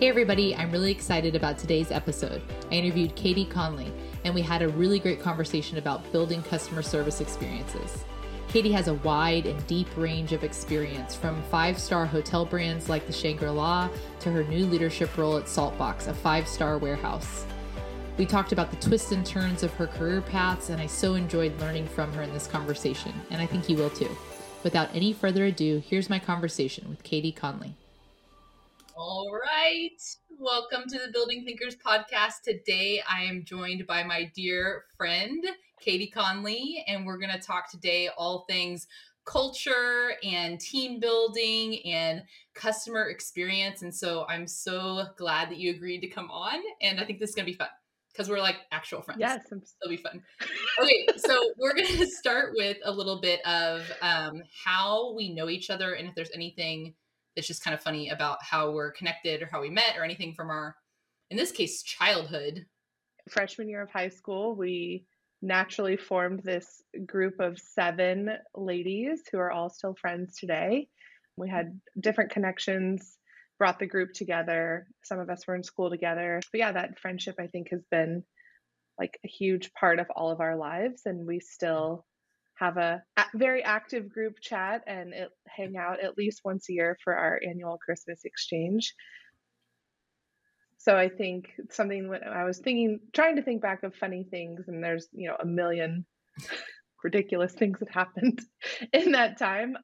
Hey, everybody, I'm really excited about today's episode. I interviewed Katie Conley, and we had a really great conversation about building customer service experiences. Katie has a wide and deep range of experience from five star hotel brands like the Shangri La to her new leadership role at Saltbox, a five star warehouse. We talked about the twists and turns of her career paths, and I so enjoyed learning from her in this conversation, and I think you will too. Without any further ado, here's my conversation with Katie Conley. All right. Welcome to the Building Thinkers podcast. Today I am joined by my dear friend, Katie Conley, and we're going to talk today all things culture and team building and customer experience. And so I'm so glad that you agreed to come on. And I think this is going to be fun because we're like actual friends. Yes, it'll be fun. Okay, so we're going to start with a little bit of um, how we know each other and if there's anything it's just kind of funny about how we're connected or how we met or anything from our in this case childhood. Freshman year of high school we naturally formed this group of seven ladies who are all still friends today. We had different connections brought the group together. Some of us were in school together. But yeah that friendship i think has been like a huge part of all of our lives and we still have a, very active group chat and it, hang out at least once a year for our annual Christmas exchange. So I think something when I was thinking, trying to think back of funny things, and there's you know a million ridiculous things that happened in that time.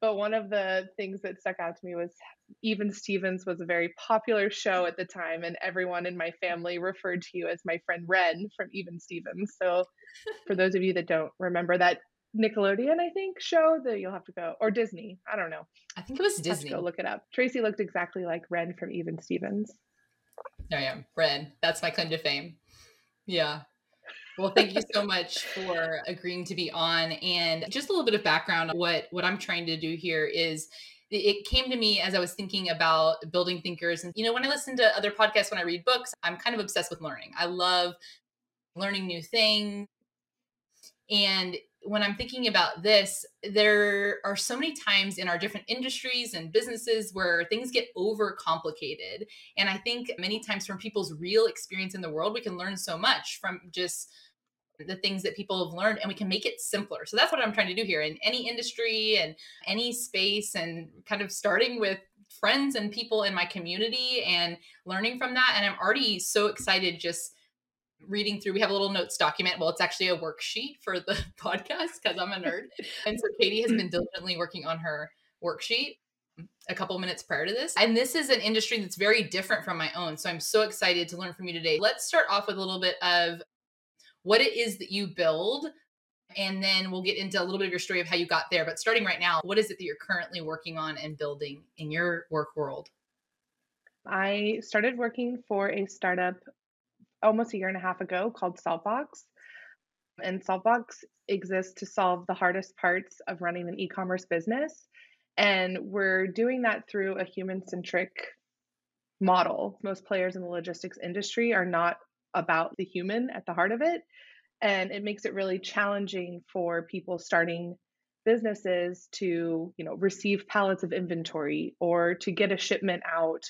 But one of the things that stuck out to me was Even Stevens was a very popular show at the time, and everyone in my family referred to you as my friend Ren from Even Stevens. So, for those of you that don't remember that Nickelodeon, I think, show that you'll have to go, or Disney, I don't know. I think it was Disney. go look it up. Tracy looked exactly like Ren from Even Stevens. I am Ren. That's my claim to fame. Yeah. Well, thank you so much for agreeing to be on. And just a little bit of background. What what I'm trying to do here is it came to me as I was thinking about building thinkers. And you know, when I listen to other podcasts, when I read books, I'm kind of obsessed with learning. I love learning new things. And when I'm thinking about this, there are so many times in our different industries and businesses where things get over complicated. And I think many times from people's real experience in the world, we can learn so much from just the things that people have learned and we can make it simpler. So that's what I'm trying to do here in any industry and any space and kind of starting with friends and people in my community and learning from that. And I'm already so excited just reading through we have a little notes document. Well it's actually a worksheet for the podcast because i'm a nerd. And so katie has been diligently working on her worksheet a couple minutes prior to this. And this is an industry that's very different from my own. So i'm so excited to learn from you today. Let's start off with a little bit of what it is that you build and then we'll get into a little bit of your story of how you got there but starting right now what is it that you're currently working on and building in your work world I started working for a startup almost a year and a half ago called Saltbox. And Saltbox exists to solve the hardest parts of running an e commerce business. And we're doing that through a human centric model. Most players in the logistics industry are not about the human at the heart of it. And it makes it really challenging for people starting businesses to, you know, receive pallets of inventory or to get a shipment out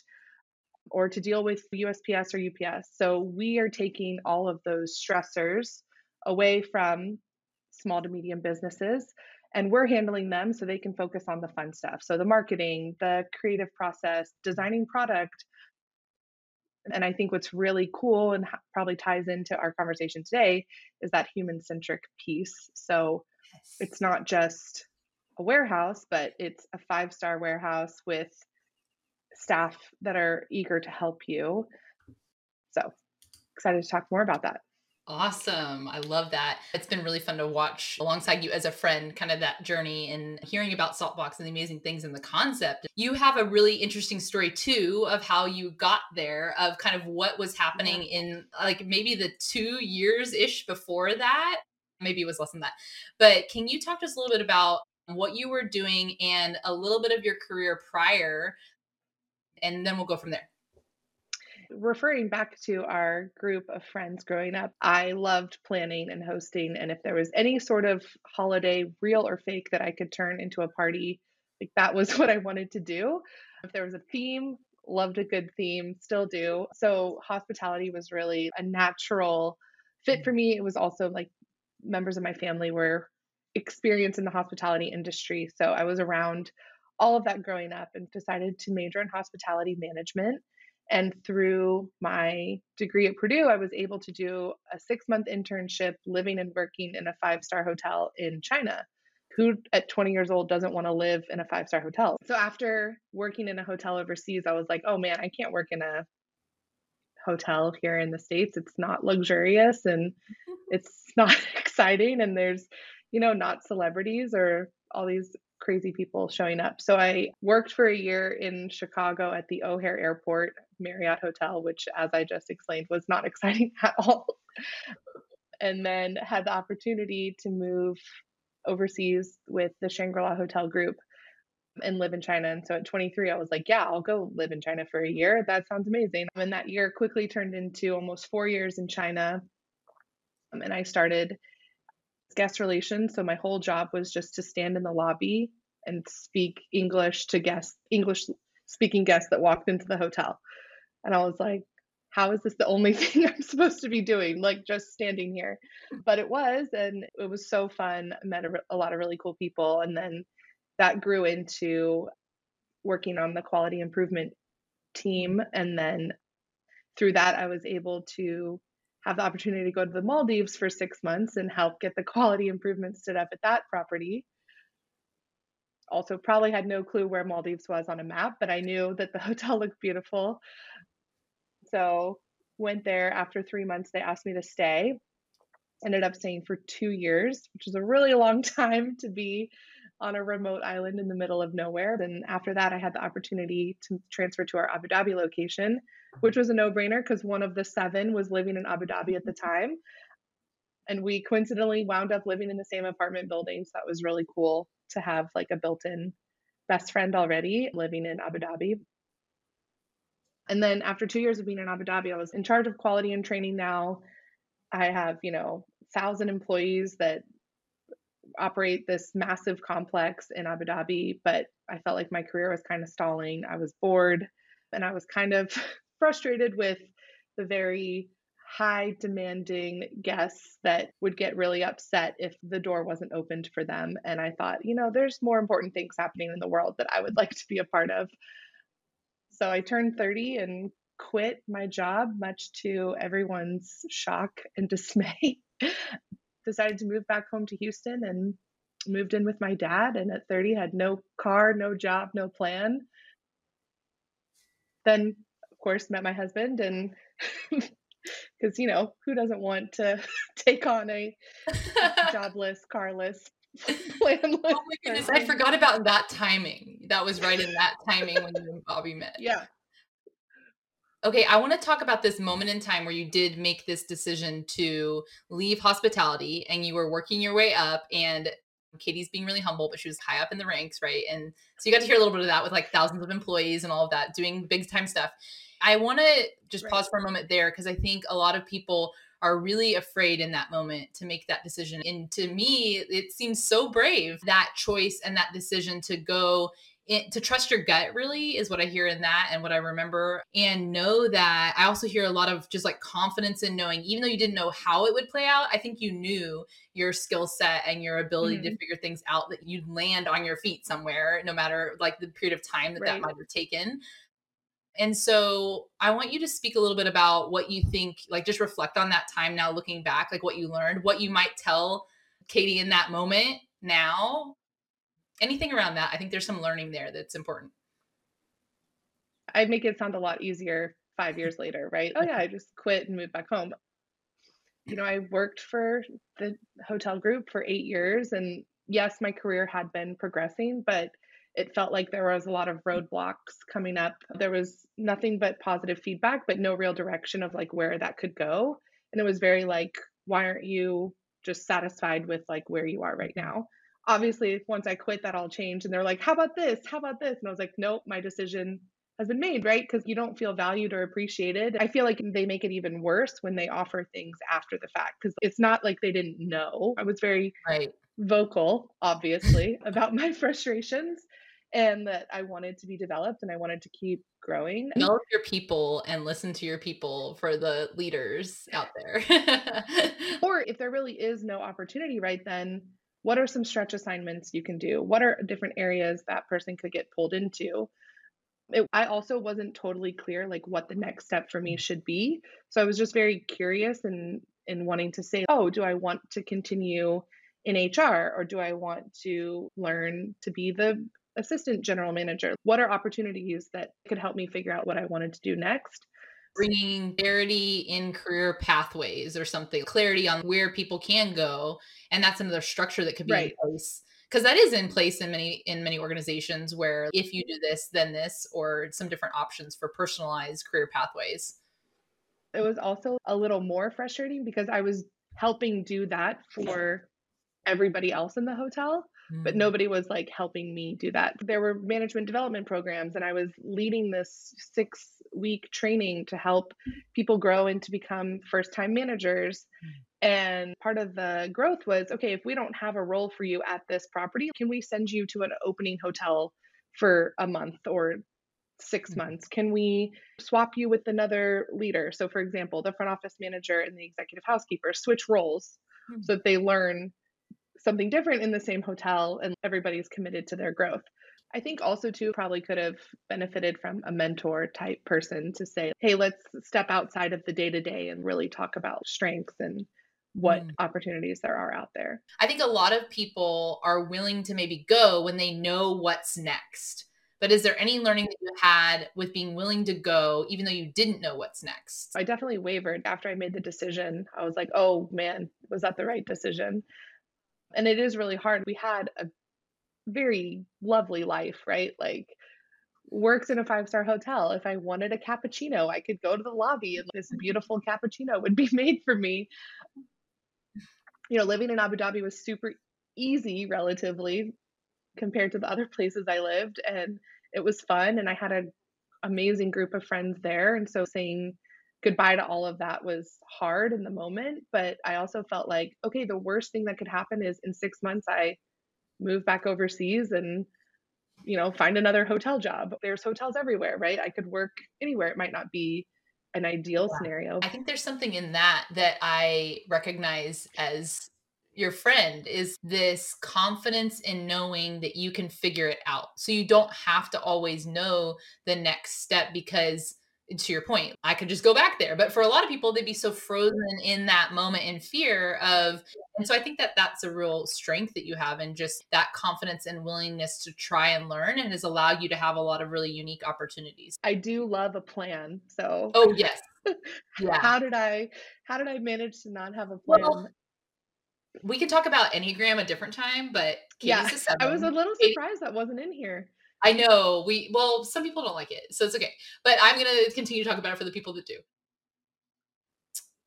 or to deal with USPS or UPS. So we are taking all of those stressors away from small to medium businesses and we're handling them so they can focus on the fun stuff. So the marketing, the creative process, designing product. And I think what's really cool and probably ties into our conversation today is that human centric piece. So it's not just a warehouse, but it's a five star warehouse with staff that are eager to help you. So excited to talk more about that. Awesome. I love that. It's been really fun to watch alongside you as a friend, kind of that journey and hearing about Saltbox and the amazing things in the concept. You have a really interesting story too of how you got there, of kind of what was happening yeah. in like maybe the two years ish before that. Maybe it was less than that. But can you talk to us a little bit about what you were doing and a little bit of your career prior and then we'll go from there. Referring back to our group of friends growing up, I loved planning and hosting. And if there was any sort of holiday, real or fake, that I could turn into a party, like that was what I wanted to do. If there was a theme loved a good theme, still do. So hospitality was really a natural fit for me. It was also like members of my family were experienced in the hospitality industry. So I was around all of that growing up and decided to major in hospitality management. And through my degree at Purdue, I was able to do a six month internship living and working in a five star hotel in China. Who at 20 years old doesn't want to live in a five star hotel? So after working in a hotel overseas, I was like, oh man, I can't work in a hotel here in the States. It's not luxurious and it's not exciting. And there's, you know, not celebrities or all these crazy people showing up. So I worked for a year in Chicago at the O'Hare Airport Marriott Hotel, which, as I just explained, was not exciting at all. and then had the opportunity to move overseas with the Shangri La Hotel Group and live in China. And so at 23, I was like, yeah, I'll go live in China for a year. That sounds amazing. And that year quickly turned into almost four years in China. Um, and I started guest relations. So my whole job was just to stand in the lobby and speak English to guests, English speaking guests that walked into the hotel. And I was like, how is this the only thing I'm supposed to be doing? Like just standing here. But it was, and it was so fun. I met a, a lot of really cool people. And then that grew into working on the quality improvement team. And then through that, I was able to have the opportunity to go to the Maldives for six months and help get the quality improvement stood up at that property. Also, probably had no clue where Maldives was on a map, but I knew that the hotel looked beautiful. So, went there after three months. They asked me to stay. Ended up staying for two years, which is a really long time to be on a remote island in the middle of nowhere. And after that, I had the opportunity to transfer to our Abu Dhabi location, which was a no brainer because one of the seven was living in Abu Dhabi at the mm-hmm. time. And we coincidentally wound up living in the same apartment building. So that was really cool to have like a built in best friend already living in Abu Dhabi. And then after two years of being in Abu Dhabi, I was in charge of quality and training now. I have, you know, thousand employees that operate this massive complex in Abu Dhabi, but I felt like my career was kind of stalling. I was bored and I was kind of frustrated with the very high demanding guests that would get really upset if the door wasn't opened for them. And I thought, you know, there's more important things happening in the world that I would like to be a part of. So I turned 30 and quit my job, much to everyone's shock and dismay. Decided to move back home to Houston and moved in with my dad. And at 30, had no car, no job, no plan. Then course, met my husband and because you know who doesn't want to take on a jobless, carless, planless? Oh my goodness, I forgot about that timing. That was right in that timing when you and Bobby met. Yeah. Okay, I want to talk about this moment in time where you did make this decision to leave hospitality and you were working your way up and Katie's being really humble, but she was high up in the ranks, right? And so you got to hear a little bit of that with like thousands of employees and all of that, doing big time stuff. I want to just right. pause for a moment there because I think a lot of people are really afraid in that moment to make that decision. And to me, it seems so brave that choice and that decision to go in, to trust your gut really is what I hear in that and what I remember and know that I also hear a lot of just like confidence in knowing even though you didn't know how it would play out I think you knew your skill set and your ability mm-hmm. to figure things out that you'd land on your feet somewhere no matter like the period of time that right. that might have taken and so I want you to speak a little bit about what you think, like just reflect on that time now, looking back, like what you learned, what you might tell Katie in that moment now. Anything around that. I think there's some learning there that's important. I make it sound a lot easier five years later, right? Oh, yeah, I just quit and moved back home. You know, I worked for the hotel group for eight years. And yes, my career had been progressing, but it felt like there was a lot of roadblocks coming up. There was nothing but positive feedback, but no real direction of like where that could go. And it was very like, why aren't you just satisfied with like where you are right now? Obviously, once I quit, that all changed. And they're like, how about this? How about this? And I was like, nope, my decision has been made, right? Because you don't feel valued or appreciated. I feel like they make it even worse when they offer things after the fact because it's not like they didn't know. I was very right. vocal, obviously, about my frustrations and that I wanted to be developed and I wanted to keep growing. Develop your people and listen to your people for the leaders out there. or if there really is no opportunity right then, what are some stretch assignments you can do? What are different areas that person could get pulled into? It, I also wasn't totally clear like what the next step for me mm. should be. So I was just very curious and and wanting to say, oh, do I want to continue in HR or do I want to learn to be the assistant general manager? What are opportunities that could help me figure out what I wanted to do next? Bringing clarity in career pathways or something, clarity on where people can go. And that's another structure that could be right. in place because that is in place in many in many organizations where if you do this then this or some different options for personalized career pathways it was also a little more frustrating because i was helping do that for everybody else in the hotel but mm. nobody was like helping me do that there were management development programs and i was leading this 6 week training to help people grow and to become first time managers mm. And part of the growth was okay, if we don't have a role for you at this property, can we send you to an opening hotel for a month or 6 mm-hmm. months? Can we swap you with another leader? So, for example, the front office manager and the executive housekeeper switch roles mm-hmm. so that they learn something different in the same hotel and everybody's committed to their growth. I think also too probably could have benefited from a mentor type person to say, "Hey, let's step outside of the day-to-day and really talk about strengths and what mm. opportunities there are out there. I think a lot of people are willing to maybe go when they know what's next. But is there any learning that you had with being willing to go, even though you didn't know what's next? I definitely wavered after I made the decision. I was like, oh man, was that the right decision? And it is really hard. We had a very lovely life, right? Like, works in a five star hotel. If I wanted a cappuccino, I could go to the lobby and this beautiful cappuccino would be made for me you know, living in Abu Dhabi was super easy relatively compared to the other places I lived and it was fun and I had an amazing group of friends there and so saying goodbye to all of that was hard in the moment but I also felt like okay the worst thing that could happen is in 6 months I move back overseas and you know find another hotel job there's hotels everywhere right I could work anywhere it might not be an ideal yeah. scenario. I think there's something in that that I recognize as your friend is this confidence in knowing that you can figure it out. So you don't have to always know the next step because to your point, I could just go back there. But for a lot of people, they'd be so frozen in that moment in fear of, and so I think that that's a real strength that you have, and just that confidence and willingness to try and learn, and has allowed you to have a lot of really unique opportunities. I do love a plan. So, oh yes, yeah. how did I, how did I manage to not have a plan? Well, we can talk about Enneagram a different time, but Katie's yeah, I was a little surprised that wasn't in here. I know we well, some people don't like it, so it's okay. But I'm gonna continue to talk about it for the people that do.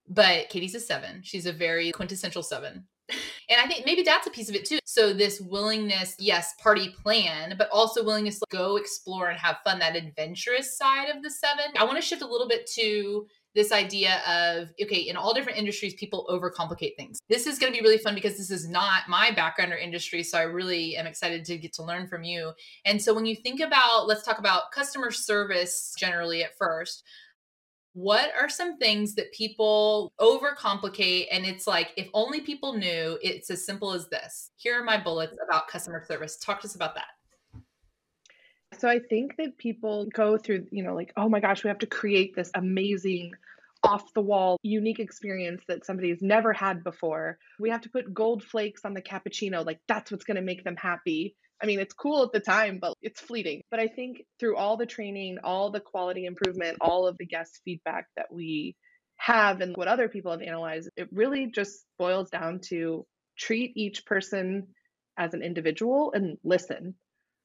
But Katie's a seven. She's a very quintessential seven. And I think maybe that's a piece of it too. So this willingness, yes, party plan, but also willingness to go explore and have fun, that adventurous side of the seven. I want to shift a little bit to this idea of okay in all different industries people overcomplicate things this is going to be really fun because this is not my background or industry so i really am excited to get to learn from you and so when you think about let's talk about customer service generally at first what are some things that people overcomplicate and it's like if only people knew it's as simple as this here are my bullets mm-hmm. about customer service talk to us about that so I think that people go through, you know, like, oh my gosh, we have to create this amazing off the wall, unique experience that somebody's never had before. We have to put gold flakes on the cappuccino. Like, that's what's going to make them happy. I mean, it's cool at the time, but it's fleeting. But I think through all the training, all the quality improvement, all of the guest feedback that we have and what other people have analyzed, it really just boils down to treat each person as an individual and listen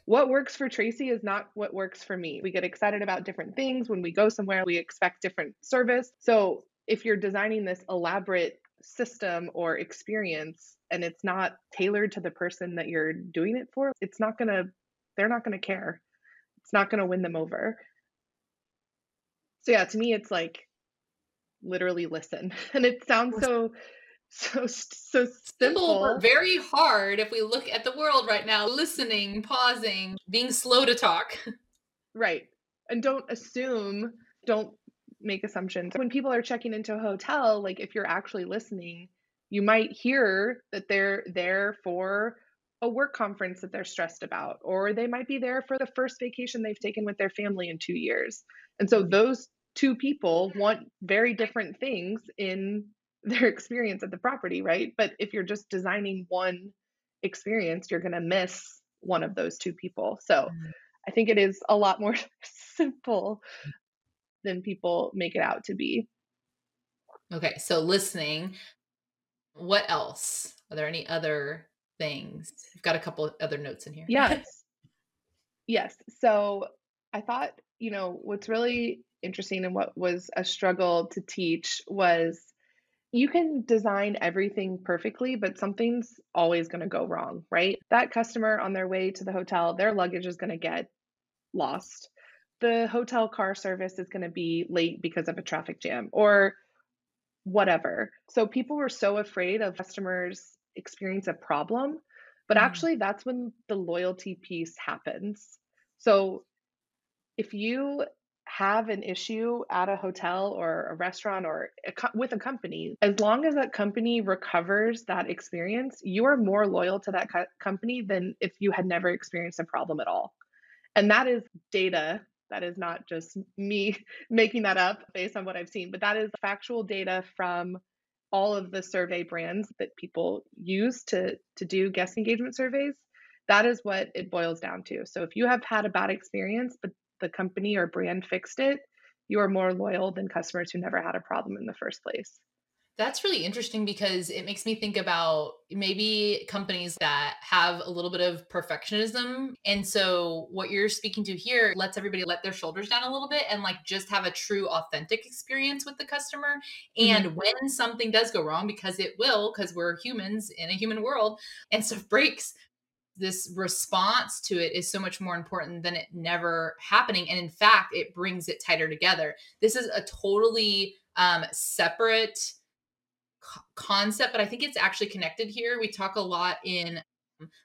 what works for Tracy is not what works for me. We get excited about different things. When we go somewhere, we expect different service. So if you're designing this elaborate system or experience and it's not tailored to the person that you're doing it for, it's not going to, they're not going to care. It's not going to win them over. So yeah, to me, it's like literally listen. And it sounds so so so simple, simple but very hard if we look at the world right now listening pausing being slow to talk right and don't assume don't make assumptions when people are checking into a hotel like if you're actually listening you might hear that they're there for a work conference that they're stressed about or they might be there for the first vacation they've taken with their family in 2 years and so those two people want very different things in their experience at the property, right? But if you're just designing one experience, you're going to miss one of those two people. So mm-hmm. I think it is a lot more simple than people make it out to be. Okay, so listening. What else? Are there any other things? I've got a couple other notes in here. Yes. yes. So I thought, you know, what's really interesting and what was a struggle to teach was you can design everything perfectly, but something's always going to go wrong, right? That customer on their way to the hotel, their luggage is going to get lost. The hotel car service is going to be late because of a traffic jam or whatever. So people were so afraid of customers experience a problem, but mm. actually that's when the loyalty piece happens. So if you have an issue at a hotel or a restaurant or a co- with a company, as long as that company recovers that experience, you are more loyal to that co- company than if you had never experienced a problem at all. And that is data. That is not just me making that up based on what I've seen, but that is factual data from all of the survey brands that people use to to do guest engagement surveys. That is what it boils down to. So if you have had a bad experience, but the company or brand fixed it, you are more loyal than customers who never had a problem in the first place. That's really interesting because it makes me think about maybe companies that have a little bit of perfectionism. And so, what you're speaking to here lets everybody let their shoulders down a little bit and like just have a true, authentic experience with the customer. And mm-hmm. when something does go wrong, because it will, because we're humans in a human world and stuff breaks, this response to it is so much more important than it never happening and in fact it brings it tighter together this is a totally um, separate co- concept but i think it's actually connected here we talk a lot in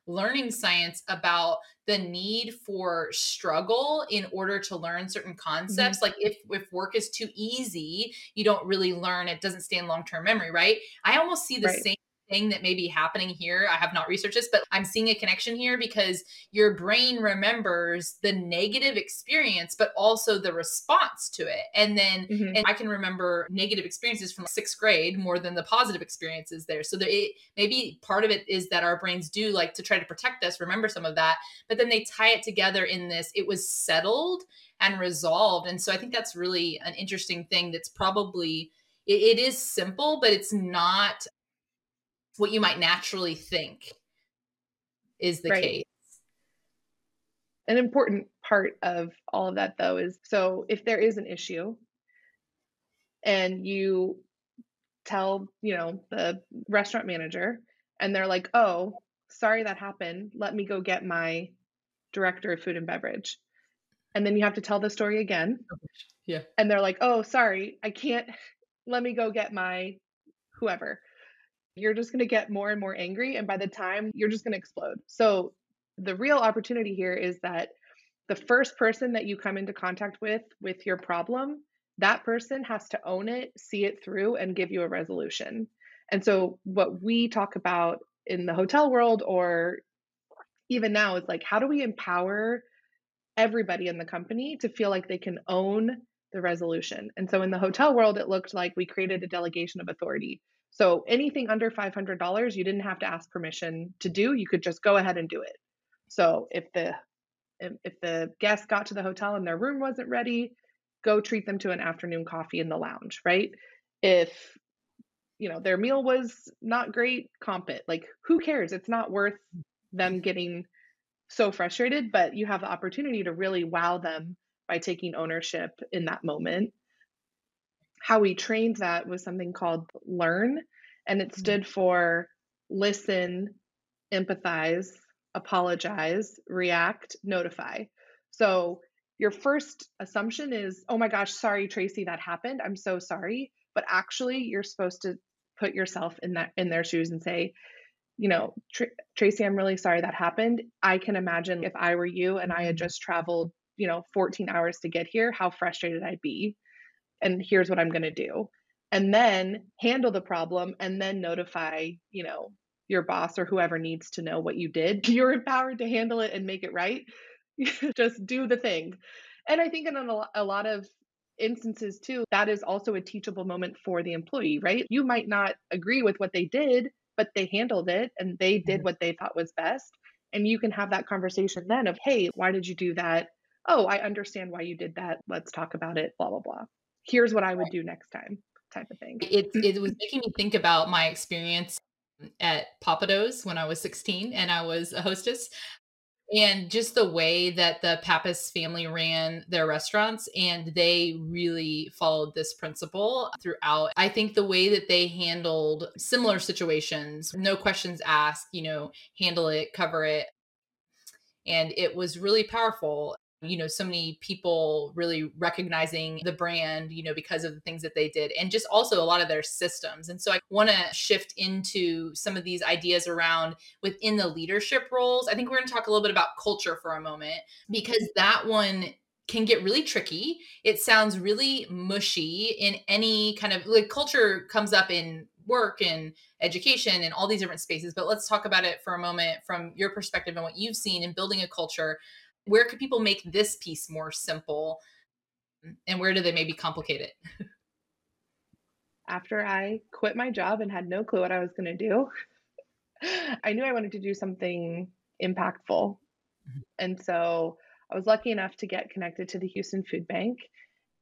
learning science about the need for struggle in order to learn certain concepts mm-hmm. like if if work is too easy you don't really learn it doesn't stay in long-term memory right i almost see the right. same thing that may be happening here. I have not researched this, but I'm seeing a connection here because your brain remembers the negative experience, but also the response to it. And then mm-hmm. and I can remember negative experiences from sixth grade more than the positive experiences there. So there, it, maybe part of it is that our brains do like to try to protect us, remember some of that, but then they tie it together in this, it was settled and resolved. And so I think that's really an interesting thing that's probably it, it is simple, but it's not what you might naturally think is the right. case. An important part of all of that, though, is so if there is an issue and you tell, you know, the restaurant manager and they're like, oh, sorry that happened. Let me go get my director of food and beverage. And then you have to tell the story again. Yeah. And they're like, oh, sorry, I can't. Let me go get my whoever you're just going to get more and more angry. And by the time you're just going to explode. So, the real opportunity here is that the first person that you come into contact with with your problem, that person has to own it, see it through, and give you a resolution. And so, what we talk about in the hotel world or even now is like, how do we empower everybody in the company to feel like they can own the resolution? And so, in the hotel world, it looked like we created a delegation of authority. So anything under $500, you didn't have to ask permission to do. You could just go ahead and do it. So if the if the guest got to the hotel and their room wasn't ready, go treat them to an afternoon coffee in the lounge, right? If you know their meal was not great, comp it. Like who cares? It's not worth them getting so frustrated, but you have the opportunity to really wow them by taking ownership in that moment how we trained that was something called learn and it mm-hmm. stood for listen empathize apologize react notify so your first assumption is oh my gosh sorry tracy that happened i'm so sorry but actually you're supposed to put yourself in that in their shoes and say, you know, Tr- Tracy, I'm really sorry that happened. I can imagine if I were you and I had mm-hmm. just traveled, you know, 14 hours to get here, how frustrated I'd be. And here's what I'm going to do. And then handle the problem and then notify, you know, your boss or whoever needs to know what you did. You're empowered to handle it and make it right. just do the thing. And I think in a lot of instances too, that is also a teachable moment for the employee, right? You might not agree with what they did, but they handled it and they did mm-hmm. what they thought was best. And you can have that conversation then of, hey, why did you do that? Oh, I understand why you did that. Let's talk about it, blah, blah, blah. Here's what I would do next time, type of thing. It, it was making me think about my experience at Pappadeaux when I was 16 and I was a hostess and just the way that the Pappas family ran their restaurants and they really followed this principle throughout. I think the way that they handled similar situations, no questions asked, you know, handle it, cover it. And it was really powerful you know so many people really recognizing the brand you know because of the things that they did and just also a lot of their systems and so i want to shift into some of these ideas around within the leadership roles i think we're going to talk a little bit about culture for a moment because that one can get really tricky. It sounds really mushy in any kind of like culture comes up in work and education and all these different spaces. But let's talk about it for a moment from your perspective and what you've seen in building a culture where could people make this piece more simple? And where do they maybe complicate it? After i quit my job and had no clue what i was going to do i knew i wanted to do something impactful. Mm-hmm. and so i was lucky enough to get connected to the houston food bank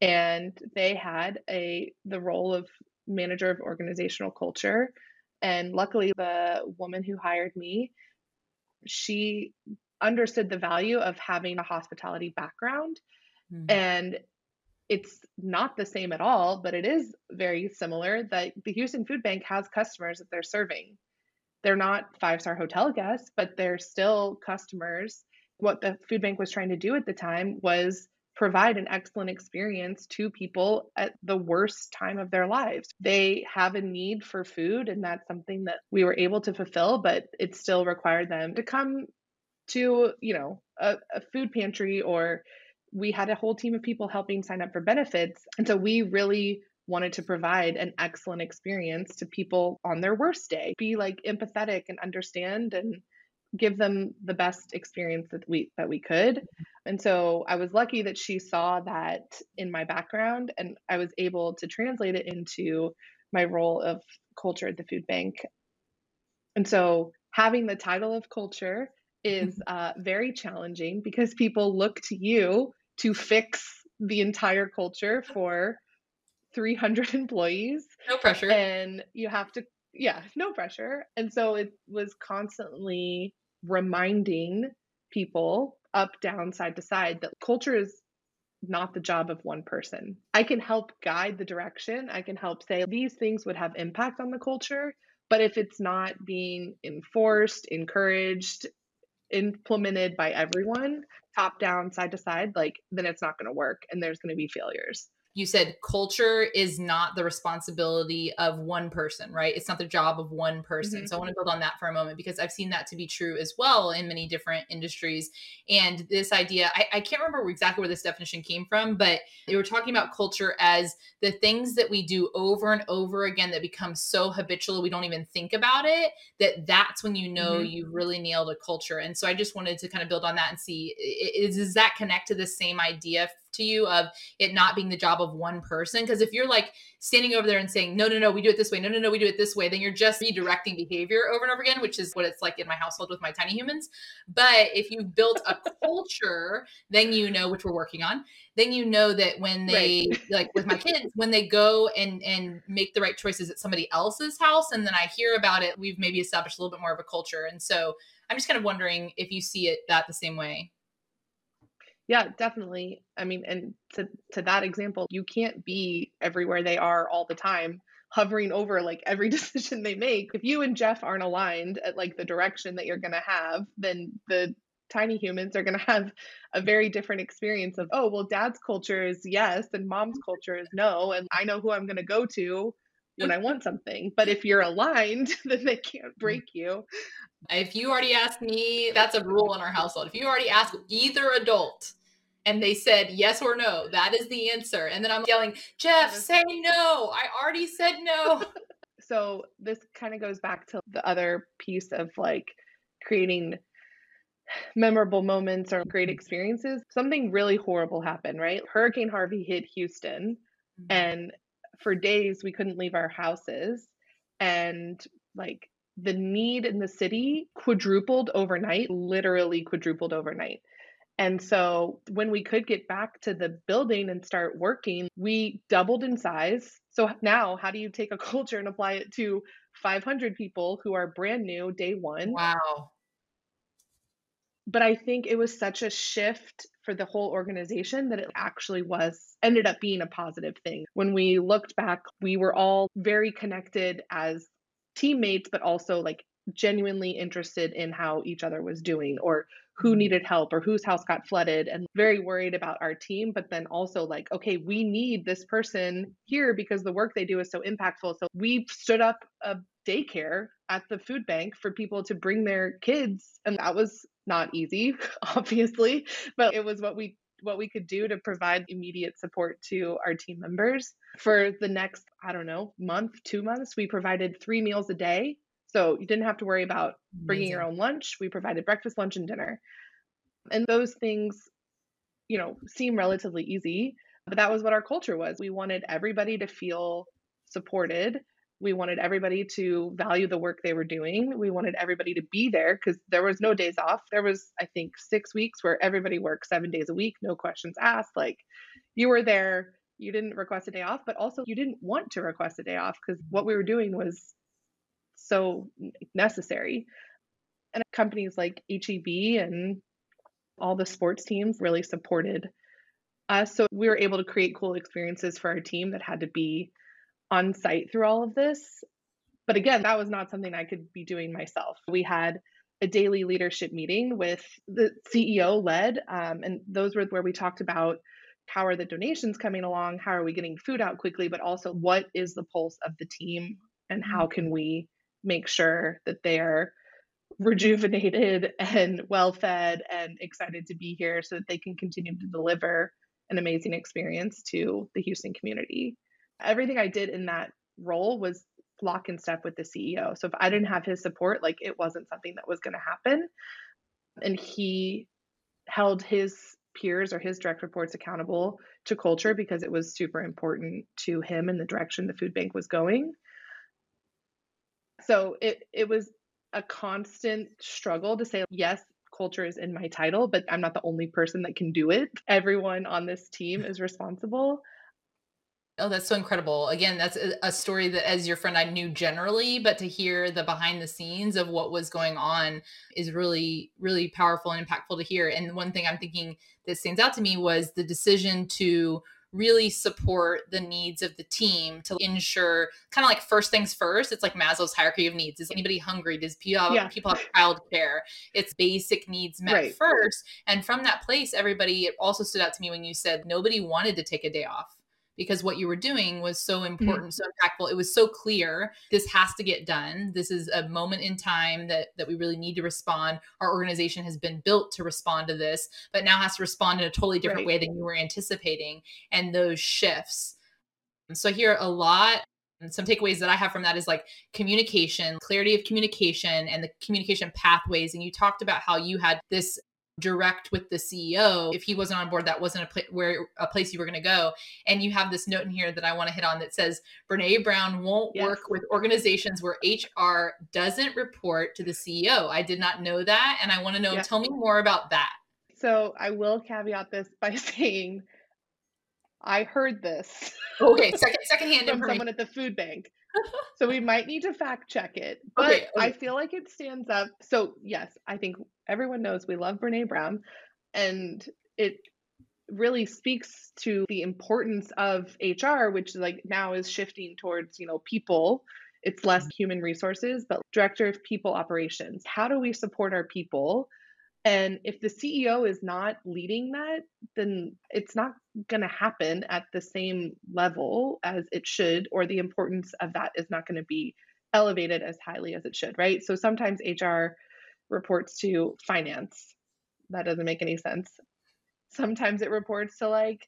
and they had a the role of manager of organizational culture. And luckily the woman who hired me she understood the value of having a hospitality background. Mm-hmm. And it's not the same at all, but it is very similar that the Houston Food Bank has customers that they're serving. They're not five star hotel guests, but they're still customers. What the food bank was trying to do at the time was provide an excellent experience to people at the worst time of their lives. They have a need for food, and that's something that we were able to fulfill, but it still required them to come to you know a, a food pantry or we had a whole team of people helping sign up for benefits. And so we really wanted to provide an excellent experience to people on their worst day. Be like empathetic and understand and give them the best experience that we that we could. And so i was lucky that she saw that in my background and i was able to translate it into my role of culture at the food bank. And so having the title of culture is uh, very challenging because people look to you to fix the entire culture for 300 employees. No pressure. And you have to, yeah, no pressure. And so it was constantly reminding people up, down, side to side that culture is not the job of one person. I can help guide the direction. I can help say these things would have impact on the culture. But if it's not being enforced, encouraged, implemented by everyone, top down, side to side, like then it's not going to work and there's going to be failures you said culture is not the responsibility of one person, right? It's not the job of one person. Mm-hmm. So I want to build on that for a moment because I've seen that to be true as well in many different industries. And this idea, I, I can't remember exactly where this definition came from, but they were talking about culture as the things that we do over and over again that become so habitual we don't even think about it. That that's when you know mm-hmm. you really nailed a culture. And so I just wanted to kind of build on that and see is, does that connect to the same idea to you of it not being the job of one person. Because if you're like standing over there and saying, no, no, no, we do it this way, no, no, no, we do it this way, then you're just redirecting behavior over and over again, which is what it's like in my household with my tiny humans. But if you've built a culture, then you know, which we're working on, then you know that when they right. like with my kids, when they go and and make the right choices at somebody else's house, and then I hear about it, we've maybe established a little bit more of a culture. And so I'm just kind of wondering if you see it that the same way. Yeah, definitely. I mean, and to to that example, you can't be everywhere they are all the time, hovering over like every decision they make. If you and Jeff aren't aligned at like the direction that you're going to have, then the tiny humans are going to have a very different experience of, oh, well, dad's culture is yes and mom's culture is no. And I know who I'm going to go to when I want something. But if you're aligned, then they can't mm-hmm. break you. If you already asked me, that's a rule in our household. If you already asked either adult and they said yes or no, that is the answer. And then I'm yelling, Jeff, say no. I already said no. so this kind of goes back to the other piece of like creating memorable moments or great experiences. Something really horrible happened, right? Hurricane Harvey hit Houston, mm-hmm. and for days we couldn't leave our houses. And like the need in the city quadrupled overnight, literally quadrupled overnight. And so when we could get back to the building and start working, we doubled in size. So now, how do you take a culture and apply it to 500 people who are brand new day one? Wow. But I think it was such a shift for the whole organization that it actually was ended up being a positive thing. When we looked back, we were all very connected as teammates, but also like genuinely interested in how each other was doing or who needed help or whose house got flooded and very worried about our team but then also like okay we need this person here because the work they do is so impactful. So we stood up a daycare at the food bank for people to bring their kids and that was not easy obviously but it was what we what we could do to provide immediate support to our team members. For the next i don't know month 2 months we provided 3 meals a day so you didn't have to worry about bringing Amazing. your own lunch we provided breakfast lunch and dinner and those things you know seem relatively easy but that was what our culture was we wanted everybody to feel supported we wanted everybody to value the work they were doing. We wanted everybody to be there because there was no days off. There was, I think, six weeks where everybody worked seven days a week, no questions asked. Like you were there, you didn't request a day off, but also you didn't want to request a day off because what we were doing was so necessary. And companies like HEB and all the sports teams really supported us. So we were able to create cool experiences for our team that had to be on site through all of this. But again, that was not something I could be doing myself. We had a daily leadership meeting with the CEO led, um, and those were where we talked about how are the donations coming along, how are we getting food out quickly, but also what is the pulse of the team and how can we make sure that they are rejuvenated and well fed and excited to be here so that they can continue to deliver an amazing experience to the Houston community everything I did in that role was lock in step with the CEO. So if I didn't have his support, like it wasn't something that was going to happen. And he held his peers or his direct reports accountable to culture because it was super important to him and the direction the food bank was going. So it it was a constant struggle to say yes, culture is in my title, but I'm not the only person that can do it. Everyone on this team is responsible. Oh, that's so incredible. Again, that's a, story that, as your friend, I knew generally, but to hear the behind the scenes of what was going on is really, really powerful and impactful to hear. And one thing I'm thinking that stands out to me was the decision to really support the needs of the team to ensure kind of like first things first. It's like Maslow's hierarchy of needs. Is anybody hungry? Does people have, yeah. people have childcare? It's basic needs met right. first. And from that place, everybody, it also stood out to me when you said nobody wanted to take a day off because what you were doing was so mm-hmm. important, mm-hmm. so impactful. It was so clear. This has to get done. This is a moment in time that that we really need to respond. Our organization has been built to respond to this, but now has to respond in a totally different right. way than you were anticipating. And those shifts. So I hear a lot and some takeaways that I have from that is like communication, clarity of communication, and the communication pathways. And you talked about how you had this direct with the CEO. If he wasn't on board, that wasn't a place where a place you were going to go. And you have this note in here that I want to hit on that says Brene Brown won't yes. work with organizations where HR doesn't report to the CEO. I did not know that, and I want to know. Yes. Tell me more about that. So I will caveat this by saying I heard this. Okay, second secondhand from someone at the food bank. So we might need to fact check it, but okay, okay. I feel like it stands up. So yes, I think everyone knows we love Brene Brown, and it really speaks to the importance of HR, which like now is shifting towards you know people. It's less mm-hmm. human resources, but director of people operations. How do we support our people And if the CEO is not leading that, then it's not going to happen at the same level as it should, or the importance of that is not going to be elevated as highly as it should, right? So sometimes HR reports to finance. That doesn't make any sense. Sometimes it reports to like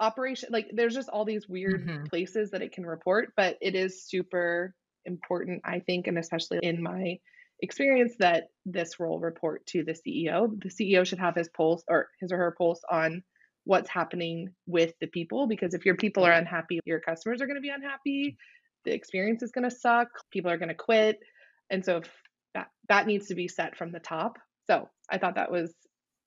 operation like there's just all these weird mm-hmm. places that it can report, but it is super important I think and especially in my experience that this role report to the CEO. The CEO should have his pulse or his or her pulse on what's happening with the people because if your people are unhappy, your customers are going to be unhappy, the experience is going to suck, people are going to quit. And so that that needs to be set from the top. So, I thought that was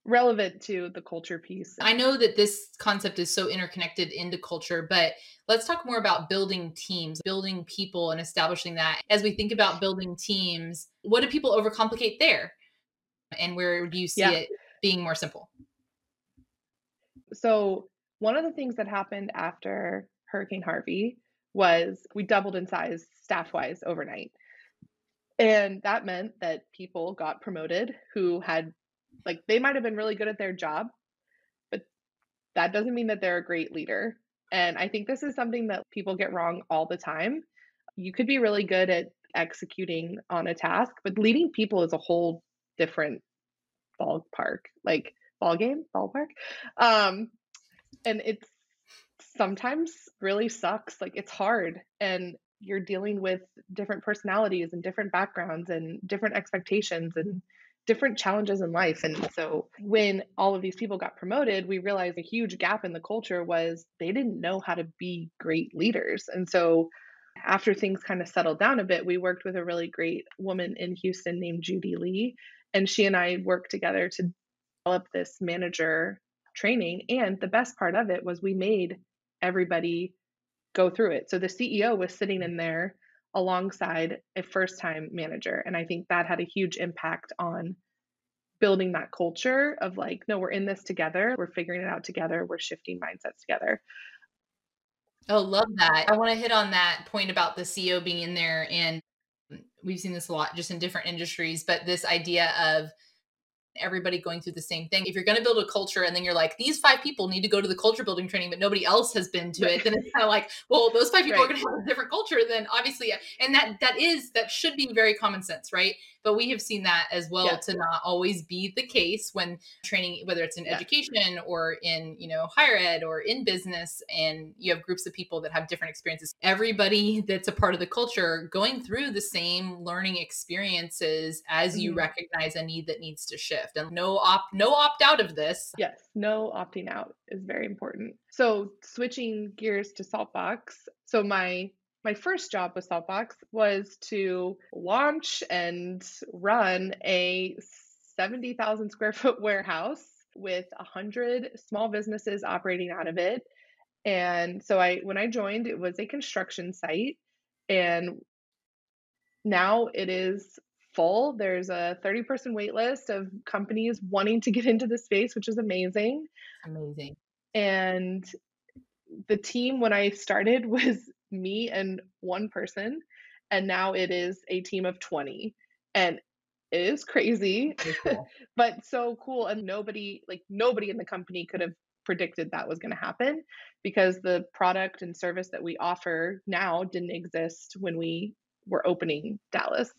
relevant to the culture piece. I know that this concept is so interconnected into culture, but let's talk more about building teams, building people, and establishing that. As we think about building teams, what do people overcomplicate there? And where do you see yeah. it being more simple? So, one of the things that happened after Hurricane Harvey was we doubled in size staff wise overnight. And that meant that people got promoted who had like they might have been really good at their job, but that doesn't mean that they're a great leader. And I think this is something that people get wrong all the time. You could be really good at executing on a task, but leading people is a whole different ballpark, like ball game, ballpark. Um, and it's sometimes really sucks. Like it's hard and you're dealing with different personalities and different backgrounds and different expectations and different challenges in life. And so when all of these people got promoted, we realized a huge gap in the culture was they didn't know how to be great leaders. And so after things kind of settled down a bit, we worked with a really great woman in Houston named Judy Lee. And she and I worked together to develop this manager training. And the best part of it was we made everybody go through it. So the CEO was sitting in there alongside a first time manager. And I think that had a huge impact on building that culture of like, no, we're in this together. We're figuring it out together. We're shifting mindsets together. Oh, love that. I want to hit on that point about the CEO being in there. And mm, we've seen this a lot just in different industries, but this idea of everybody going through the same thing. If you're going to build a culture and then you're like, these five people need to go to the culture building training, but nobody else has been to it, then it's kind of like, well, those five people right. are going to have a different culture. Then obviously, and that that is that should be very common sense, right? But we have seen that as well yeah. to not always be the case when training whether it's in yeah. education or in you know higher ed or in business and you have groups of people that have different experiences everybody that's a part of the culture going through the same learning experiences as you mm-hmm. recognize a need that needs to shift and no opt no opt out of this yes no opting out is very important so switching gears to saltbox so my my first job with Saltbox was to launch and run a 70,000 square foot warehouse with 100 small businesses operating out of it. And so I when I joined it was a construction site and now it is full. There's a 30 person wait list of companies wanting to get into the space, which is amazing. Amazing. And the team when I started was me and one person and now it is a team of 20 and it is crazy cool. but so cool and nobody like nobody in the company could have predicted that was going to happen because the product and service that we offer now didn't exist when we were opening Dallas.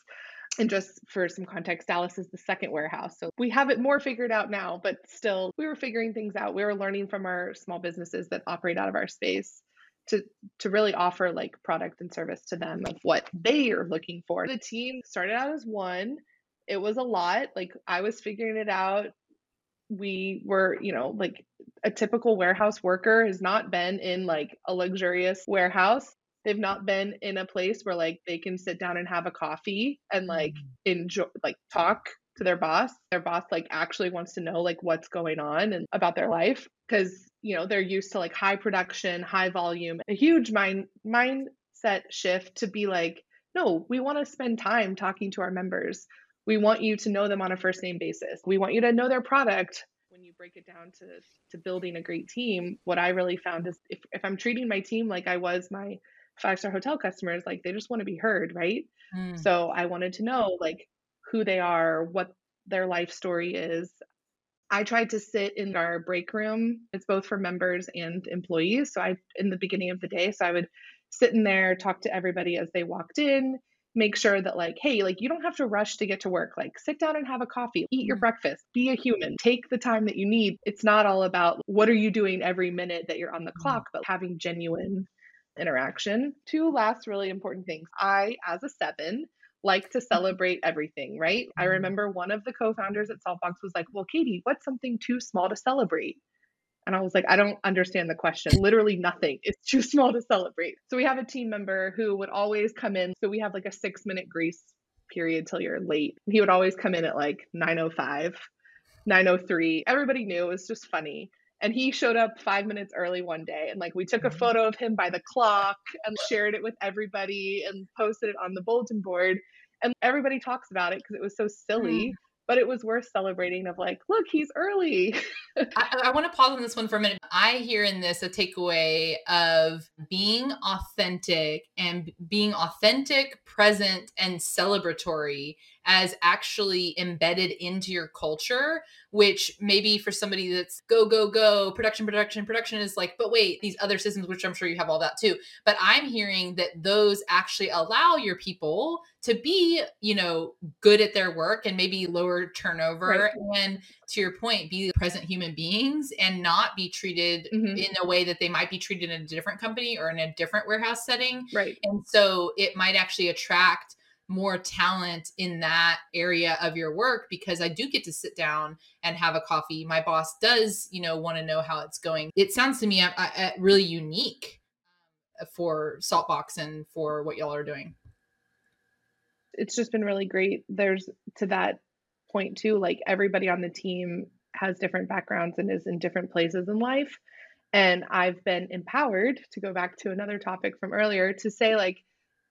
And just for some context, Dallas is the second warehouse. So we have it more figured out now, but still, we were figuring things out. We were learning from our small businesses that operate out of our space to to really offer like product and service to them of what they are looking for. The team started out as one. It was a lot. Like I was figuring it out. We were, you know, like a typical warehouse worker has not been in like a luxurious warehouse. They've not been in a place where like they can sit down and have a coffee and like mm. enjoy like talk to their boss. Their boss like actually wants to know like what's going on and about their life because you know they're used to like high production, high volume, a huge mind mindset shift to be like, no, we want to spend time talking to our members. We want you to know them on a first name basis. We want you to know their product. When you break it down to to building a great team, what I really found is if, if I'm treating my team like I was my five star hotel customers, like they just want to be heard, right? Mm. So I wanted to know like who they are, what their life story is. I tried to sit in our break room. It's both for members and employees. So I in the beginning of the day, so I would sit in there, talk to everybody as they walked in, make sure that like hey like you don't have to rush to get to work like sit down and have a coffee eat your mm. breakfast be a human take the time that you need it's not all about what are you doing every minute that you're on the mm. clock but having genuine interaction two last really important things i as a seven like to mm-hmm. celebrate everything right i mm-hmm. remember one of the co-founders at saltbox was like well katie what's something too small to celebrate and I was like, I don't understand the question. Literally nothing. is too small to celebrate. So we have a team member who would always come in. So we have like a six minute grace period till you're late. He would always come in at like 905, 903. Everybody knew it was just funny. And he showed up five minutes early one day. And like we took a mm-hmm. photo of him by the clock and shared it with everybody and posted it on the bulletin board. And everybody talks about it because it was so silly. Mm but it was worth celebrating of like look he's early I, I want to pause on this one for a minute i hear in this a takeaway of being authentic and being authentic present and celebratory as actually embedded into your culture which maybe for somebody that's go go go production production production is like but wait these other systems which i'm sure you have all that too but i'm hearing that those actually allow your people to be you know good at their work and maybe lower turnover right. and to your point be present human beings and not be treated mm-hmm. in a way that they might be treated in a different company or in a different warehouse setting right and so it might actually attract more talent in that area of your work because I do get to sit down and have a coffee. My boss does, you know, want to know how it's going. It sounds to me uh, uh, really unique for Saltbox and for what y'all are doing. It's just been really great. There's to that point too, like everybody on the team has different backgrounds and is in different places in life. And I've been empowered to go back to another topic from earlier to say, like,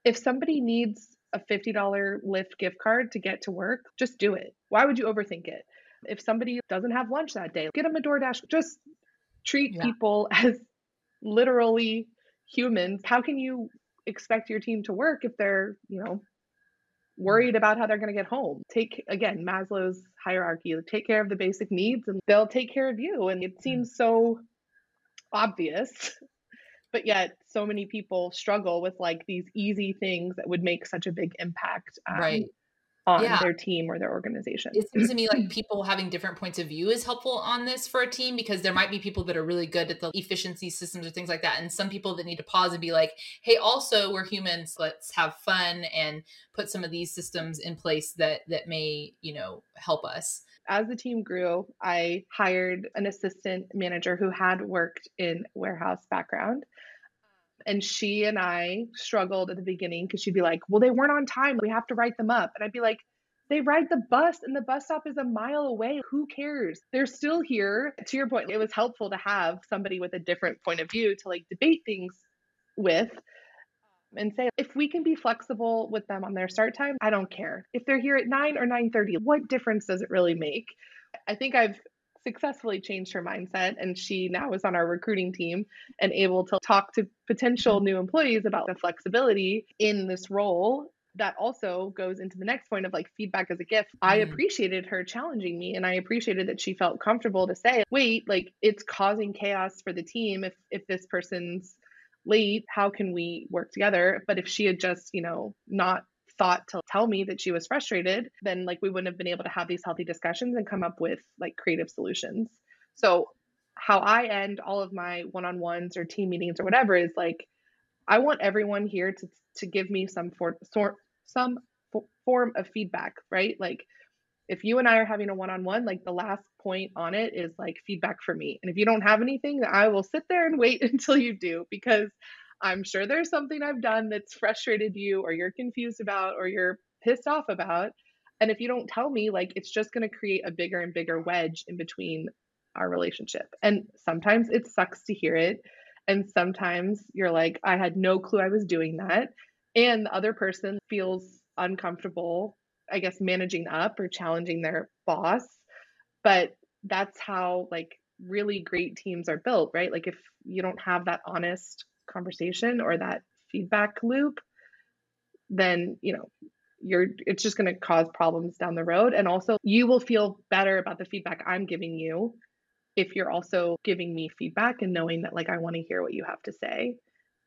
if somebody needs a $50 Lyft gift card to get to work, just do it. Why would you overthink it? If somebody doesn't have lunch that day, get them a DoorDash. Just treat yeah. people as literally humans. How can you expect your team to work if they're, you know, mm. worried about how they're going to get home? Take again Maslow's hierarchy. Take care of the basic needs and they'll take care of you. And it mm. seems so obvious but yet so many people struggle with like these easy things that would make such a big impact um, right on yeah. their team or their organization. It seems to me like people having different points of view is helpful on this for a team because there might be people that are really good at the efficiency systems or things like that. And some people that need to pause and be like, hey, also we're humans, let's have fun and put some of these systems in place that that may, you know, help us as the team grew, I hired an assistant manager who had worked in warehouse background. And she and I struggled at the beginning because she'd be like, Well, they weren't on time. We have to write them up. And I'd be like, They ride the bus and the bus stop is a mile away. Who cares? They're still here. To your point, it was helpful to have somebody with a different point of view to like debate things with and say if we can be flexible with them on their start time i don't care if they're here at 9 or 9.30 what difference does it really make i think i've successfully changed her mindset and she now is on our recruiting team and able to talk to potential new employees about the flexibility in this role that also goes into the next point of like feedback as a gift. I mm. appreciated her challenging me and I appreciated that she felt comfortable to say, "Wait, like it's causing chaos for the team if if this person's late how can we work together? But if she had just you know not thought to tell me that she was frustrated then like we wouldn't have been able to have these healthy discussions and come up with like creative solutions. So how i end all of my one-on-ones or team meetings or whatever is like i want everyone here to to give me some for, sort some form of feedback right? Like if you and I are having a one on one, like the last point on it is like feedback for me. And if you don't have anything, I will sit there and wait until you do because I'm sure there's something I've done that's frustrated you or you're confused about or you're pissed off about. And if you don't tell me, like it's just going to create a bigger and bigger wedge in between our relationship. And sometimes it sucks to hear it. And sometimes you're like, I had no clue I was doing that. And the other person feels uncomfortable I guess, managing up or challenging their boss. But that's how like really great teams are built, right? Like if you don't have that honest conversation or that feedback loop, then, you know, you're it's just going to cause problems down the road and also you will feel better about the feedback I'm giving you if you're also giving me feedback and knowing that like I want to hear what you have to say.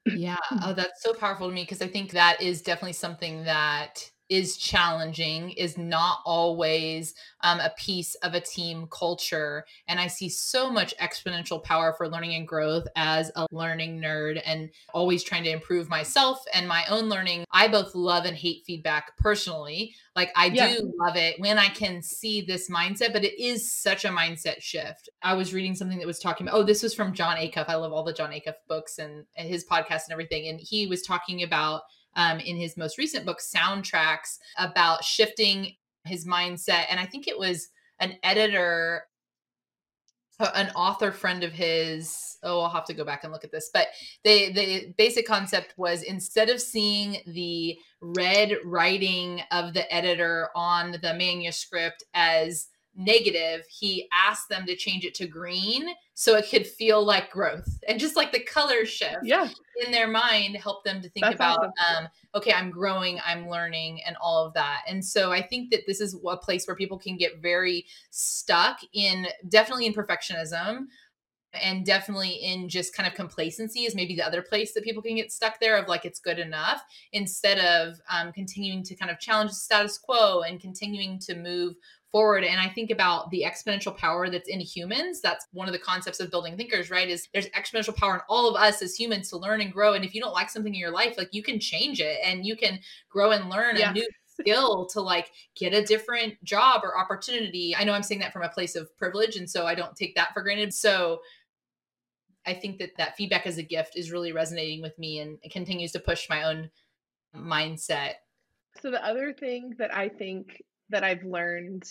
Yeah. Oh, that's so powerful to me because I think that is definitely something that is challenging is not always um, a piece of a team culture and i see so much exponential power for learning and growth as a learning nerd and always trying to improve myself and my own learning. I both love and hate feedback personally. Like i yeah. do love it when i can see this mindset but it is such a mindset shift. I was reading something that was talking about oh this was from jon acuff. I love all the jon acuff books and, and his podcast and everything and he was talking about um, in his most recent book, Soundtracks, about shifting his mindset. And I think it was an editor, an author friend of his. Oh, I'll have to go back and look at this. But the the basic concept was instead of seeing the red writing of the editor on the manuscript as negative, he asked them to change it to green so it could feel like growth and just like the color shift yeah. in their mind help them to think That's about awesome. um, okay i'm growing i'm learning and all of that and so i think that this is a place where people can get very stuck in definitely in perfectionism and definitely in just kind of complacency is maybe the other place that people can get stuck there of like it's good enough instead of um, continuing to kind of challenge the status quo and continuing to move forward and i think about the exponential power that's in humans that's one of the concepts of building thinkers right is there's exponential power in all of us as humans to learn and grow and if you don't like something in your life like you can change it and you can grow and learn yeah. a new skill to like get a different job or opportunity i know i'm saying that from a place of privilege and so i don't take that for granted so i think that that feedback as a gift is really resonating with me and it continues to push my own mindset so the other thing that i think that i've learned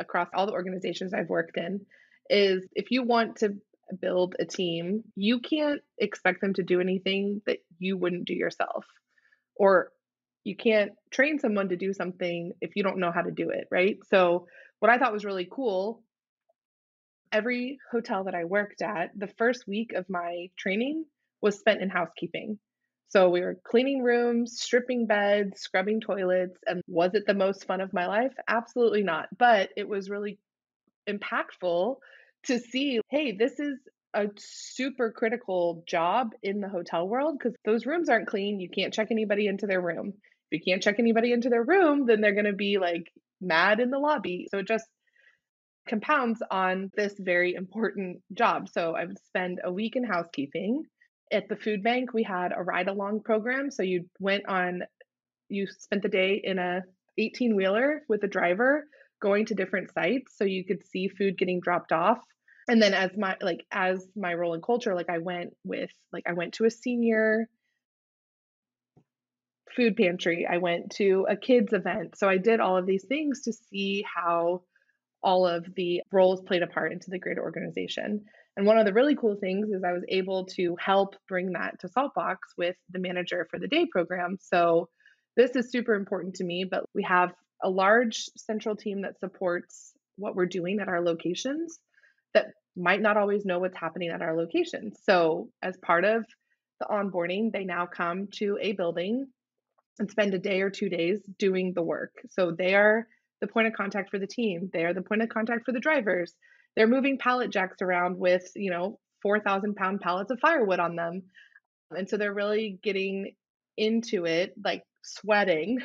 across all the organizations I've worked in is if you want to build a team, you can't expect them to do anything that you wouldn't do yourself. Or you can't train someone to do something if you don't know how to do it, right? So, what I thought was really cool every hotel that I worked at, the first week of my training was spent in housekeeping. So we were cleaning rooms, stripping beds, scrubbing toilets. And was it the most fun of my life? Absolutely not. But it was really impactful to see hey, this is a super critical job in the hotel world because those rooms aren't clean. You can't check anybody into their room. If you can't check anybody into their room, then they're going to be like mad in the lobby. So it just compounds on this very important job. So I would spend a week in housekeeping at the food bank we had a ride along program so you went on you spent the day in a 18 wheeler with a driver going to different sites so you could see food getting dropped off. And then as my like as my role in culture like i went with like i went to a senior food pantry. I went to a kids event. So i did all of these things to see how all of the roles played a part into the greater organization and one of the really cool things is I was able to help bring that to Saltbox with the manager for the day program. So this is super important to me, but we have a large central team that supports what we're doing at our locations that might not always know what's happening at our locations. So as part of the onboarding, they now come to a building and spend a day or two days doing the work. So they are the point of contact for the team. They are the point of contact for the drivers they're moving pallet jacks around with you know 4000 pound pallets of firewood on them. And so they're really getting into it like sweating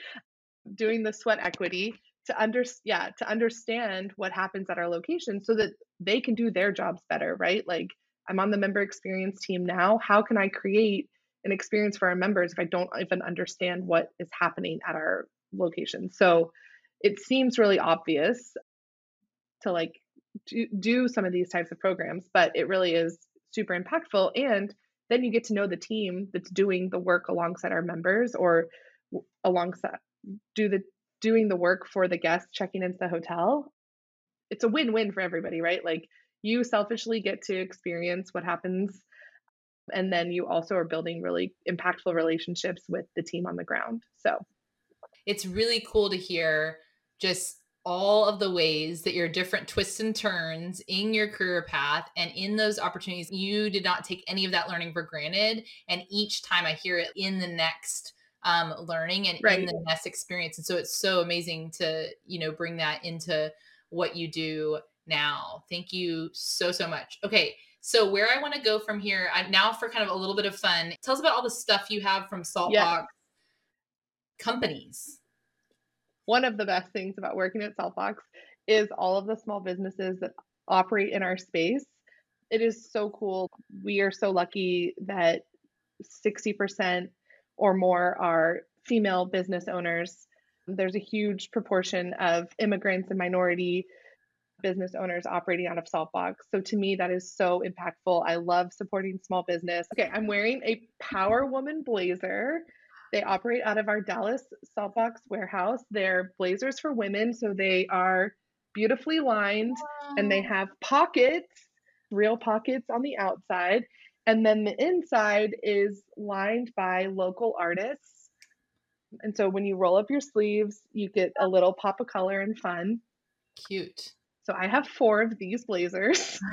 doing the sweat equity to under yeah to understand what happens at our location so that they can do their jobs better right? Like i'm on the member experience team now. How can i create an experience for our members if i don't even understand what is happening at our location? So it seems really obvious to like do, do some of these types of programs, but it really is super impactful. And then you get to know the team that's doing the work alongside our members or alongside do the doing the work for the guests checking into the hotel. It's a win-win for everybody, right? Like you selfishly get to experience what happens and then you also are building really impactful relationships with the team on the ground. So it's really cool to hear just all of the ways that your different twists and turns in your career path and in those opportunities, you did not take any of that learning for granted. And each time I hear it in the next um, learning and Right. in the next experience. And so it's so amazing to, you know, bring that into what you do now. Thank you so, so much. Okay. So where I want to go from here, I, now for kind of a little bit of fun, tell us about all the stuff you have from Saltbox Yes. companies. One of the best things about working at Saltbox is all of the small businesses that operate in our space. It is so cool. We are so lucky that 60% or more are female business owners. There's a huge proportion of immigrants and minority business owners operating out of Saltbox. So to me, that is so impactful. I love supporting small business. Okay, I'm wearing a Power Woman blazer. They operate out of our Dallas Saltbox warehouse. They're blazers for women, so they are beautifully lined and they have pockets, real pockets on the outside. And then the inside is lined by local artists. And so when you roll up your sleeves, you get a little pop of color and fun. Cute. So I have four of these blazers.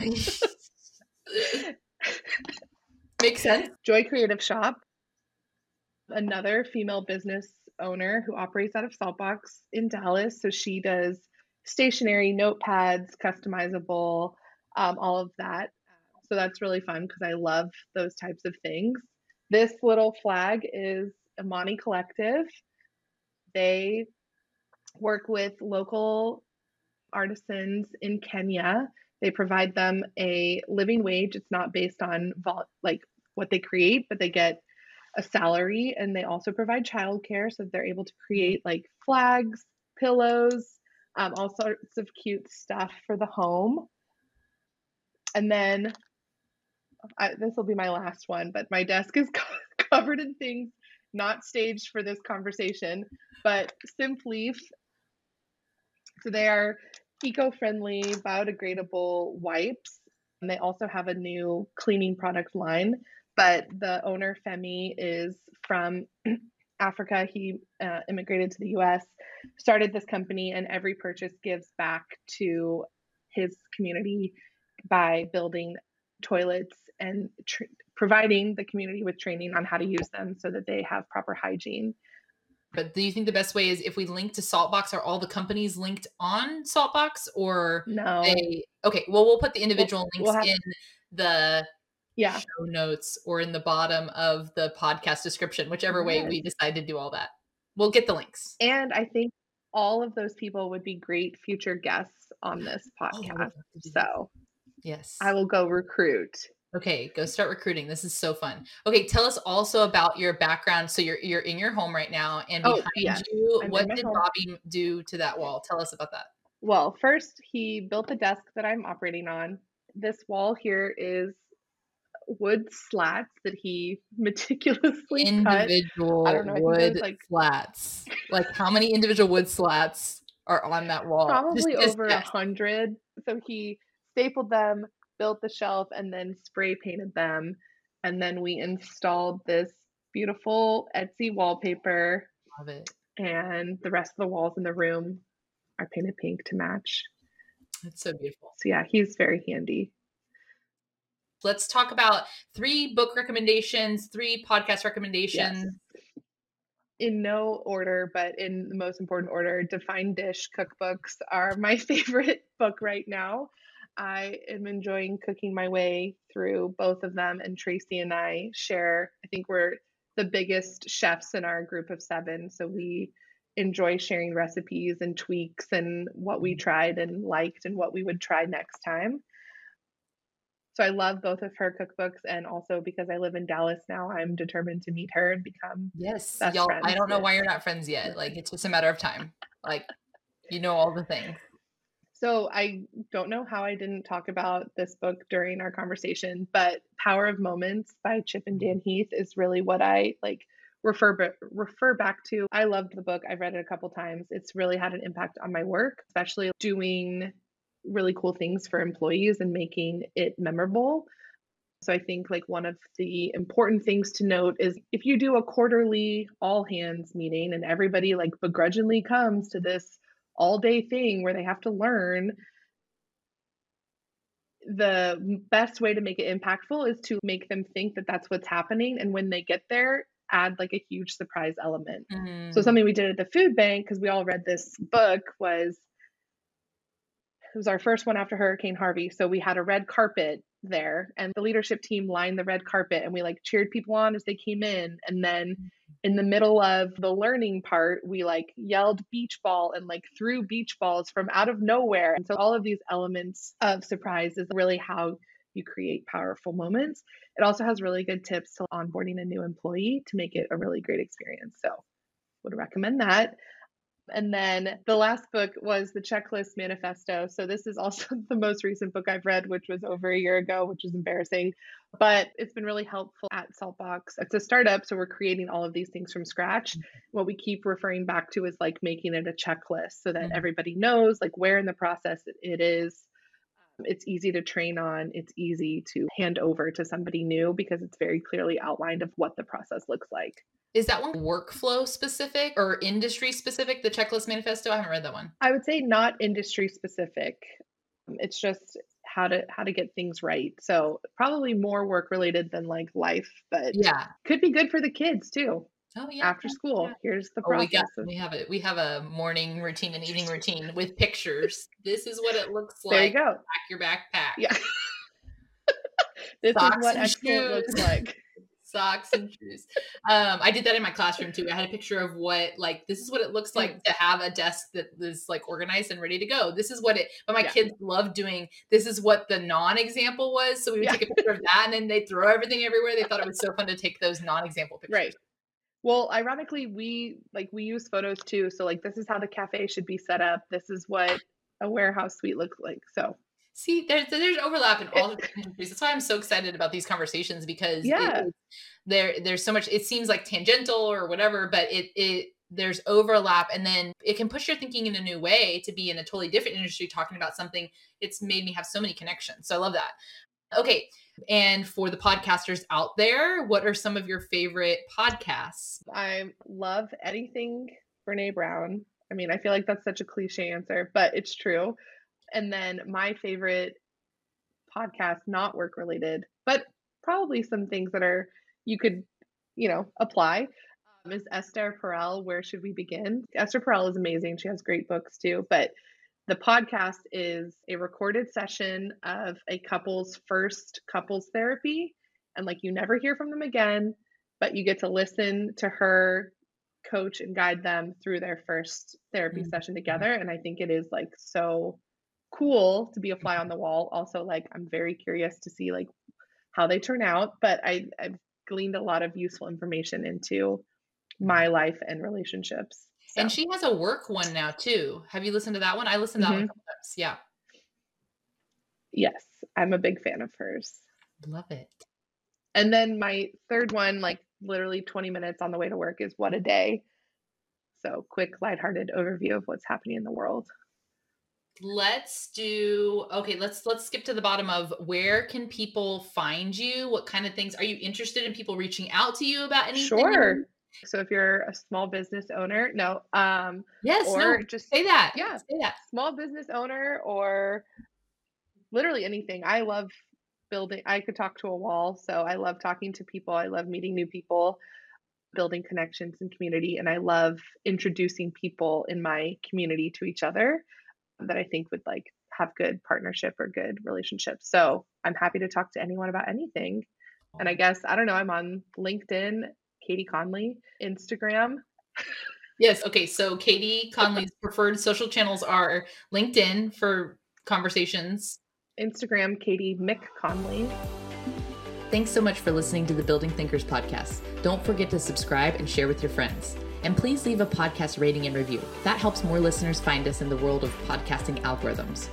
Makes sense. Joy Creative Shop, another female business owner who operates out of Saltbox in Dallas. So she does stationery, notepads, customizable, um, all of that. So that's really fun because I love those types of things. This little flag is Imani Collective. They work with local artisans in Kenya. They provide them a living wage. It's not based on vol- like what they create, but they get a salary and they also provide childcare so that they're able to create like flags, pillows, um, all sorts of cute stuff for the home. And then I, this will be my last one, but my desk is co- covered in things not staged for this conversation, but Simpleaf. So they are eco-friendly, biodegradable wipes, and they also have a new cleaning product line. But the owner Femi is from Africa. He uh, immigrated to the U.S., started this company, and every purchase gives back to his community by building toilets and tr- providing the community with training on how to use them so that they have proper hygiene. But do you think the best way is if we link to Saltbox, are all the companies linked on Saltbox or No, they okay, well we'll put the individual we'll links have- in the yeah, show notes or in the bottom of the podcast description, whichever way Yes. we decide to do all that. We'll get the links. and I think all of those people would be great future guests on this Oh, podcast. love to do that. So yes. I will go recruit. Okay, go start recruiting. This is so fun. Okay, tell us also about your background. So you're you're in your home right now, and Oh, behind yes, you, I'm what did home. Bobby do to that wall? Tell us about that. Well, first, he built the desk that I'm operating on. This wall here is wood slats that he meticulously cut. Individual I don't know, wood like- slats. Like how many individual wood slats are on that wall? Probably just over a hundred. So he stapled them, built the shelf, and then spray painted them. And then we installed this beautiful Etsy wallpaper, Love it. and the rest of the walls in the room are painted pink to match. It's so beautiful. So yeah, he's very handy. Let's talk about three book recommendations, three podcast recommendations. in no order, but in the most important order, Defined Dish cookbooks are my favorite book right now. I am enjoying cooking my way through both of them, and Tracy and I share, I think we're the biggest chefs in our group of seven. So we enjoy sharing recipes and tweaks and what we mm. tried and liked and what we would try next time. So I love both of her cookbooks, and also because I live in Dallas now, I'm determined to meet her and become Yes, Best y'all. I don't know why you're not friends yet. Like it's just a matter of time. Like you know all the things. So I don't know how I didn't talk about this book during our conversation, but Power of Moments by Chip and Dan Heath is really what I like refer refer back to. I loved the book. I've read it a couple times. It's really had an impact on my work, especially doing really cool things for employees and making it memorable. So I think like one of the important things to note is if you do a quarterly all hands meeting and everybody like begrudgingly comes to this all day thing where they have to learn the best way to make it impactful is to make them think that that's what's happening and when they get there add like a huge surprise element. Mm. So something we did at the food bank because we all read this book was it was our first one after Hurricane Harvey. So we had a red carpet there and the leadership team lined the red carpet and we like cheered people on as they came in and then in the middle of the learning part we like yelled beach ball and like threw beach balls from out of nowhere. And so all of these elements of surprise is really how you create powerful moments. It also has really good tips to onboarding a new employee to make it a really great experience. So would recommend that and then the last book was the Checklist Manifesto. So this is also the most recent book I've read, which was over a year ago, which is embarrassing, but it's been really helpful at Saltbox. It's a startup, so we're creating all of these things from scratch. What we keep referring back to is like making it a checklist so that Mhm. everybody knows like where in the process it is. It's easy to train on. It's easy to hand over to somebody new because it's very clearly outlined of what the process looks like. Is that one workflow specific or industry specific? The checklist manifesto? I haven't read that one. I would say not industry specific. It's just how to how to get things right. So probably more work related than like life, but Yeah. could be good for the kids too. Oh yeah. After school, yeah. here's the Oh, we process. got we have it. We have a morning routine and evening routine with pictures. This is what it looks like. there you go. Pack your backpack. Yeah. this Socks is what excellent looks like. Socks and shoes. Um, I did that in my classroom too. I had a picture of what like this is what it looks Mm. like to have a desk that is like organized and ready to go. This is what it. But my Yeah. kids love doing. This is what the non-example was. So we would Yeah. take a picture of that, and then they throw everything everywhere. They thought it was so fun to take those non-example pictures. Right. Well, ironically, we like we use photos too. So like this is how the cafe should be set up. This is what a warehouse suite looks like. So See, there's there's overlap in all the different industries. That's why I'm so excited about these conversations because Yeah. it- there there's so much. It seems like tangential or whatever, but it it there's overlap, and then it can push your thinking in a new way to be in a totally different industry talking about something. It's made me have so many connections. So I love that. Okay, and for the podcasters out there, what are some of your favorite podcasts? I love anything Brené Brown. I mean, I feel like that's such a cliche answer, but it's true. And then my favorite podcast, not work related, but probably some things that are you could, you know, apply. Um, is Esther Perel. Where should we begin? Esther Perel is amazing. She has great books too. But the podcast is a recorded session of a couple's first couples therapy. And like you never hear from them again, but you get to listen to her coach and guide them through their first therapy Mhm. session together. And I think it is like so cool to be a fly on the wall. Also, like I'm very curious to see like how they turn out, but I, I've gleaned a lot of useful information into my life and relationships. And she has a work one now too. Have you listened to that one? I listened to that one Mhm. times. Yeah, yes, I'm a big fan of hers. love it. And then my third one, like literally 20 minutes on the way to work, is What a Day. So, quick, lighthearted overview of what's happening in the world. let's do okay let's let's skip to the bottom of where can people find you what kind of things are you interested in people reaching out to you about anything Sure. So, if you're a small business owner, no, um, yes or no just say that yeah. say that small business owner or literally anything. I love building, I could talk to a wall. So I love talking to people. I love meeting new people, building connections and community. And I love introducing people in my community to each other that I think would like have good partnership or good relationships. So I'm happy to talk to anyone about anything. And I guess, I don't know, I'm on LinkedIn, Katie Conley, Instagram. yes okay so katie conley's preferred social channels are linkedin for conversations Instagram, Katie Mick Conley. Thanks so much for listening to the Building Thinkers podcast. Don't forget to subscribe and share with your friends. And please leave a podcast rating and review. That helps more listeners find us in the world of podcasting algorithms.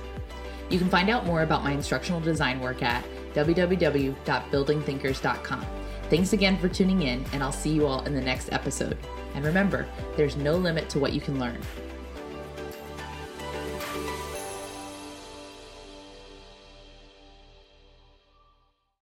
You can find out more about my instructional design work at www.buildingthinkers.com. Thanks again for tuning in, and I'll see you all in the next episode. And remember, there's no limit to what you can learn.